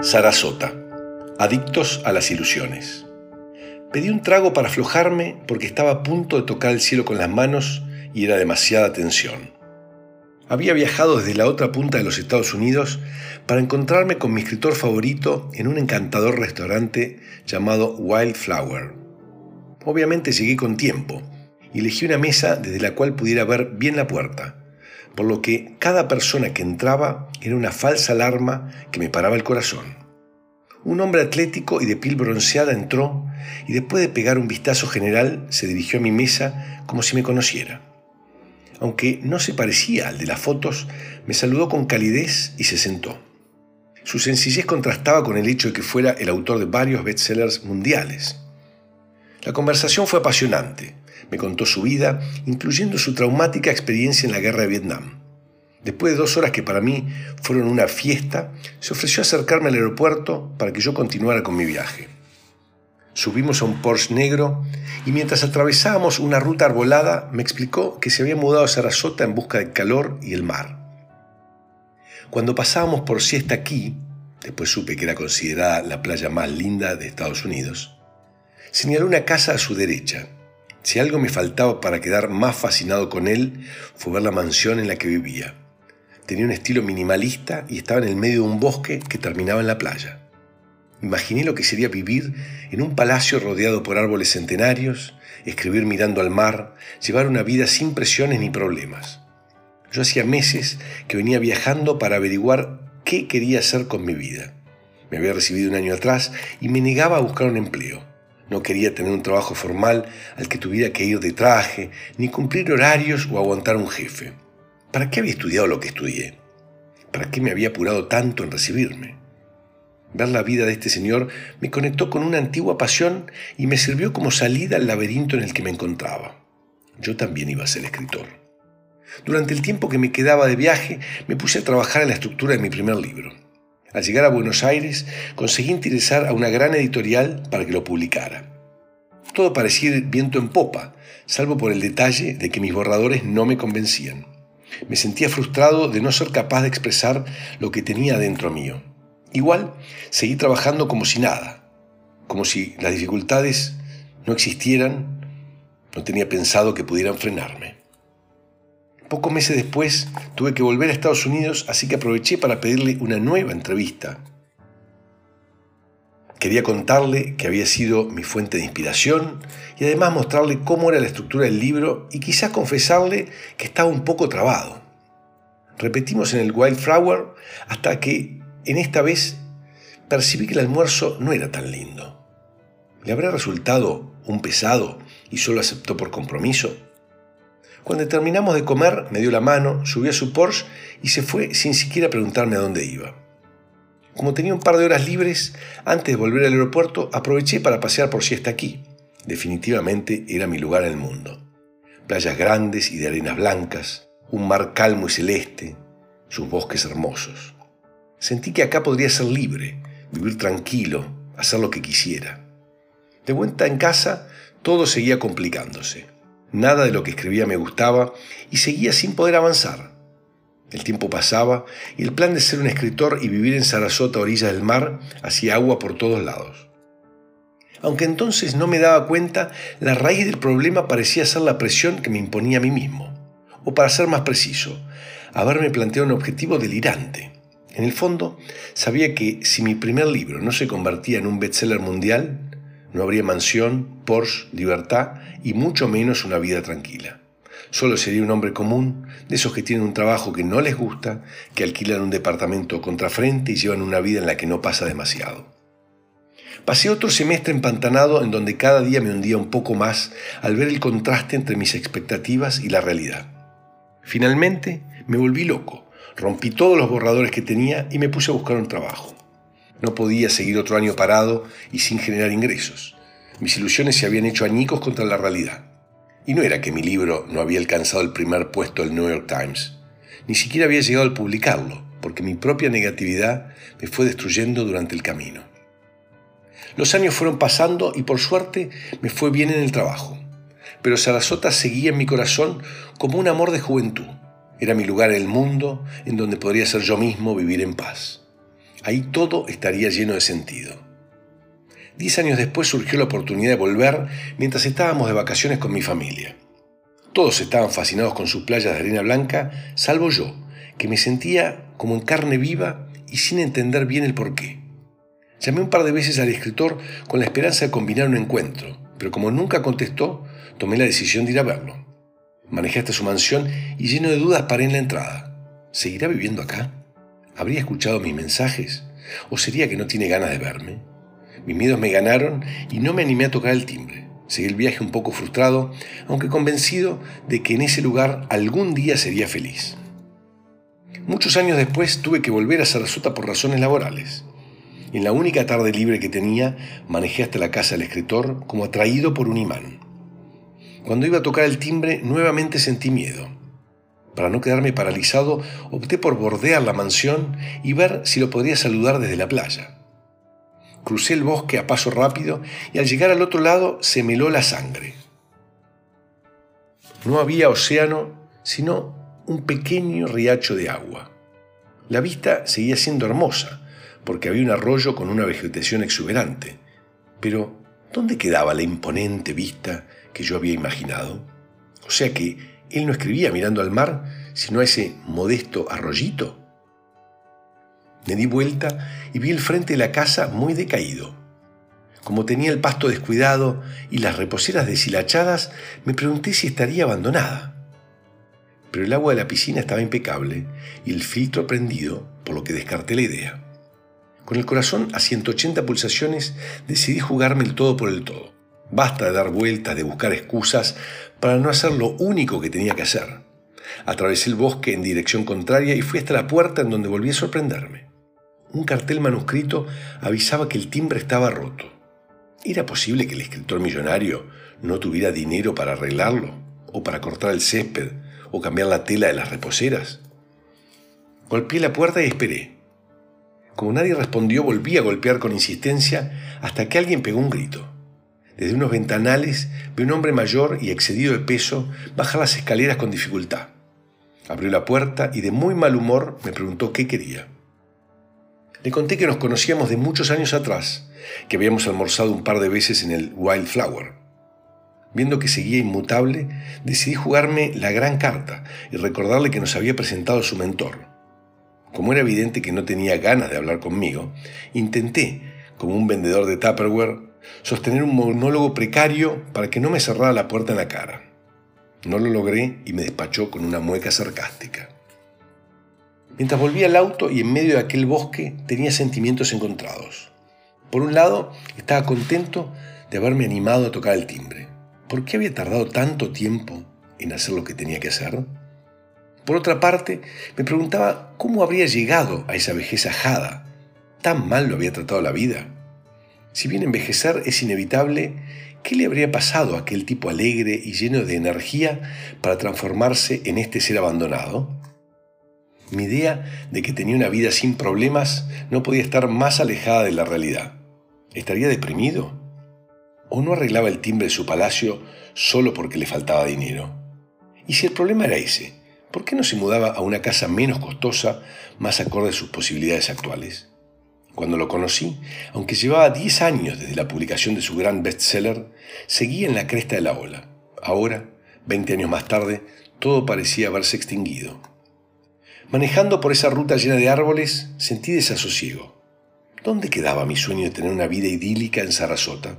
Sarasota. Adictos a las ilusiones. Pedí un trago para aflojarme porque estaba a punto de tocar el cielo con las manos y era demasiada tensión. Había viajado desde la otra punta de los Estados Unidos para encontrarme con mi escritor favorito en un encantador restaurante llamado Wildflower. Obviamente llegué con tiempo y elegí una mesa desde la cual pudiera ver bien la puerta, por lo que cada persona que entraba era una falsa alarma que me paraba el corazón. Un hombre atlético y de piel bronceada entró y después de pegar un vistazo general se dirigió a mi mesa como si me conociera. Aunque no se parecía al de las fotos, me saludó con calidez y se sentó. Su sencillez contrastaba con el hecho de que fuera el autor de varios bestsellers mundiales. La conversación fue apasionante. Me contó su vida, incluyendo su traumática experiencia en la guerra de Vietnam. Después de dos horas que para mí fueron una fiesta, se ofreció acercarme al aeropuerto para que yo continuara con mi viaje. Subimos a un Porsche negro y mientras atravesábamos una ruta arbolada me explicó que se había mudado a Sarasota en busca del calor y el mar. Cuando pasábamos por Siesta aquí, después supe que era considerada la playa más linda de Estados Unidos, señaló una casa a su derecha. Si algo me faltaba para quedar más fascinado con él fue ver la mansión en la que vivía. Tenía un estilo minimalista y estaba en el medio de un bosque que terminaba en la playa. Imaginé lo que sería vivir en un palacio rodeado por árboles centenarios, escribir mirando al mar, llevar una vida sin presiones ni problemas. Yo hacía meses que venía viajando para averiguar qué quería hacer con mi vida. Me había recibido un año atrás y me negaba a buscar un empleo. No quería tener un trabajo formal al que tuviera que ir de traje, ni cumplir horarios o aguantar un jefe. ¿Para qué había estudiado lo que estudié? ¿Para qué me había apurado tanto en recibirme? Ver la vida de este señor me conectó con una antigua pasión y me sirvió como salida al laberinto en el que me encontraba. Yo también iba a ser escritor. Durante el tiempo que me quedaba de viaje, me puse a trabajar en la estructura de mi primer libro. Al llegar a Buenos Aires, conseguí interesar a una gran editorial para que lo publicara. Todo parecía viento en popa, salvo por el detalle de que mis borradores no me convencían. Me sentía frustrado de no ser capaz de expresar lo que tenía dentro mío. Igual, seguí trabajando como si nada, como si las dificultades no existieran, no tenía pensado que pudieran frenarme. Pocos meses después tuve que volver a Estados Unidos, así que aproveché para pedirle una nueva entrevista. Quería contarle que había sido mi fuente de inspiración y además mostrarle cómo era la estructura del libro y quizás confesarle que estaba un poco trabado. Repetimos en el Wildflower hasta que en esta vez percibí que el almuerzo no era tan lindo. ¿Le habrá resultado un pesado y solo aceptó por compromiso? Cuando terminamos de comer, me dio la mano, subió a su Porsche y se fue sin siquiera preguntarme a dónde iba. Como tenía un par de horas libres, antes de volver al aeropuerto, aproveché para pasear por siesta aquí. Definitivamente era mi lugar en el mundo. Playas grandes y de arenas blancas, un mar calmo y celeste, sus bosques hermosos. Sentí que acá podría ser libre, vivir tranquilo, hacer lo que quisiera. De vuelta en casa, todo seguía complicándose. Nada de lo que escribía me gustaba y seguía sin poder avanzar. El tiempo pasaba y el plan de ser un escritor y vivir en Sarasota, orillas del mar, hacía agua por todos lados. Aunque entonces no me daba cuenta, la raíz del problema parecía ser la presión que me imponía a mí mismo. O para ser más preciso, haberme planteado un objetivo delirante. En el fondo, sabía que si mi primer libro no se convertía en un bestseller mundial, no habría mansión, Porsche, libertad y mucho menos una vida tranquila. Solo sería un hombre común, de esos que tienen un trabajo que no les gusta, que alquilan un departamento contrafrente y llevan una vida en la que no pasa demasiado. Pasé otro semestre empantanado en donde cada día me hundía un poco más al ver el contraste entre mis expectativas y la realidad. Finalmente me volví loco Rompí todos los borradores que tenía y me puse a buscar un trabajo. No podía seguir otro año parado y sin generar ingresos. Mis ilusiones se habían hecho añicos contra la realidad. Y no era que mi libro no había alcanzado el primer puesto del New York Times. Ni siquiera había llegado al publicarlo, porque mi propia negatividad me fue destruyendo durante el camino. Los años fueron pasando y por suerte me fue bien en el trabajo. Pero Sarasota seguía en mi corazón como un amor de juventud era mi lugar en el mundo en donde podría ser yo mismo vivir en paz. Ahí todo estaría lleno de sentido. Diez años después surgió la oportunidad de volver mientras estábamos de vacaciones con mi familia. Todos estaban fascinados con sus playas de arena blanca, salvo yo, que me sentía como en carne viva y sin entender bien el porqué. Llamé un par de veces al escritor con la esperanza de combinar un encuentro, pero como nunca contestó, tomé la decisión de ir a verlo. Manejé hasta su mansión y lleno de dudas paré en la entrada. ¿Seguirá viviendo acá? ¿Habría escuchado mis mensajes? ¿O sería que no tiene ganas de verme? Mis miedos me ganaron y no me animé a tocar el timbre. Seguí el viaje un poco frustrado, aunque convencido de que en ese lugar algún día sería feliz. Muchos años después tuve que volver a Sarasota por razones laborales. En la única tarde libre que tenía, manejé hasta la casa del escritor como atraído por un imán. Cuando iba a tocar el timbre, nuevamente sentí miedo. Para no quedarme paralizado, opté por bordear la mansión y ver si lo podría saludar desde la playa. Crucé el bosque a paso rápido y al llegar al otro lado se meló la sangre. No había océano, sino un pequeño riacho de agua. La vista seguía siendo hermosa, porque había un arroyo con una vegetación exuberante. Pero, ¿dónde quedaba la imponente vista que yo había imaginado? O sea que él no escribía mirando al mar, sino a ese modesto arroyito. Me di vuelta y vi el frente de la casa muy decaído. Como tenía el pasto descuidado y las reposeras deshilachadas, me pregunté si estaría abandonada. Pero el agua de la piscina estaba impecable y el filtro prendido, por lo que descarté la idea. Con el corazón a 180 pulsaciones, decidí jugarme el todo por el todo. Basta de dar vueltas, de buscar excusas para no hacer lo único que tenía que hacer. Atravesé el bosque en dirección contraria y fui hasta la puerta en donde volví a sorprenderme. Un cartel manuscrito avisaba que el timbre estaba roto. ¿Era posible que el escritor millonario no tuviera dinero para arreglarlo? ¿O para cortar el césped? ¿O cambiar la tela de las reposeras? Golpeé la puerta y esperé. Como nadie respondió, volví a golpear con insistencia hasta que alguien pegó un grito. Desde unos ventanales vi un hombre mayor y excedido de peso bajar las escaleras con dificultad. Abrió la puerta y de muy mal humor me preguntó qué quería. Le conté que nos conocíamos de muchos años atrás, que habíamos almorzado un par de veces en el Wildflower. Viendo que seguía inmutable, decidí jugarme la gran carta y recordarle que nos había presentado su mentor. Como era evidente que no tenía ganas de hablar conmigo, intenté, como un vendedor de Tupperware, sostener un monólogo precario para que no me cerrara la puerta en la cara. No lo logré y me despachó con una mueca sarcástica. Mientras volvía al auto y en medio de aquel bosque tenía sentimientos encontrados. Por un lado, estaba contento de haberme animado a tocar el timbre. ¿Por qué había tardado tanto tiempo en hacer lo que tenía que hacer? Por otra parte, me preguntaba cómo habría llegado a esa vejez ajada. ¿Tan mal lo había tratado la vida? Si bien envejecer es inevitable, ¿qué le habría pasado a aquel tipo alegre y lleno de energía para transformarse en este ser abandonado? Mi idea de que tenía una vida sin problemas no podía estar más alejada de la realidad. ¿Estaría deprimido? ¿O no arreglaba el timbre de su palacio solo porque le faltaba dinero? ¿Y si el problema era ese? ¿Por qué no se mudaba a una casa menos costosa, más acorde a sus posibilidades actuales? Cuando lo conocí, aunque llevaba 10 años desde la publicación de su gran bestseller, seguía en la cresta de la ola. Ahora, 20 años más tarde, todo parecía haberse extinguido. Manejando por esa ruta llena de árboles, sentí desasosiego. ¿Dónde quedaba mi sueño de tener una vida idílica en Sarasota?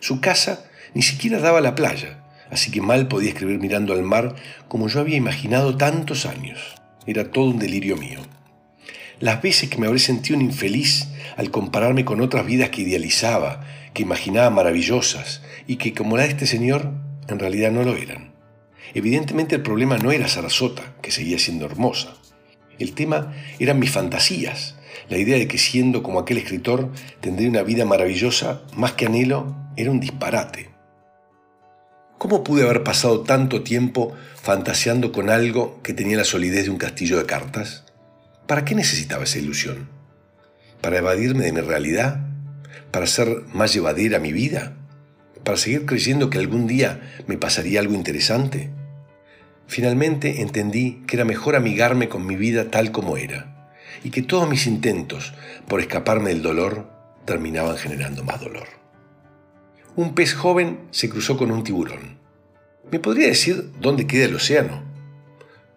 Su casa ni siquiera daba a la playa, así que mal podía escribir mirando al mar como yo había imaginado tantos años. Era todo un delirio mío. Las veces que me habré sentido un infeliz al compararme con otras vidas que idealizaba, que imaginaba maravillosas y que, como la de este señor, en realidad no lo eran. Evidentemente el problema no era Sarasota, que seguía siendo hermosa. El tema eran mis fantasías, la idea de que siendo como aquel escritor tendría una vida maravillosa, más que anhelo, era un disparate. ¿Cómo pude haber pasado tanto tiempo fantaseando con algo que tenía la solidez de un castillo de cartas? ¿Para qué necesitaba esa ilusión? ¿Para evadirme de mi realidad? ¿Para hacer más llevadera mi vida? ¿Para seguir creyendo que algún día me pasaría algo interesante? Finalmente entendí que era mejor amigarme con mi vida tal como era, y que todos mis intentos por escaparme del dolor terminaban generando más dolor. Un pez joven se cruzó con un tiburón. ¿Me podría decir dónde queda el océano?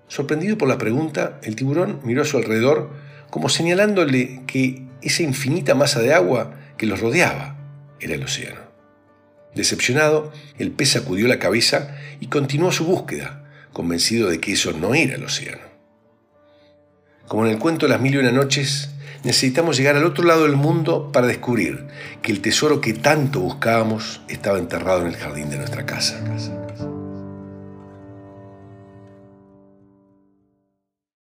Sorprendido por la pregunta, el tiburón miró a su alrededor como señalándole que esa infinita masa de agua que los rodeaba era el océano. Decepcionado, el pez sacudió la cabeza y continuó su búsqueda, convencido de que eso no era el océano. Como en el cuento las mil y una noches, necesitamos llegar al otro lado del mundo para descubrir que el tesoro que tanto buscábamos estaba enterrado en el jardín de nuestra casa.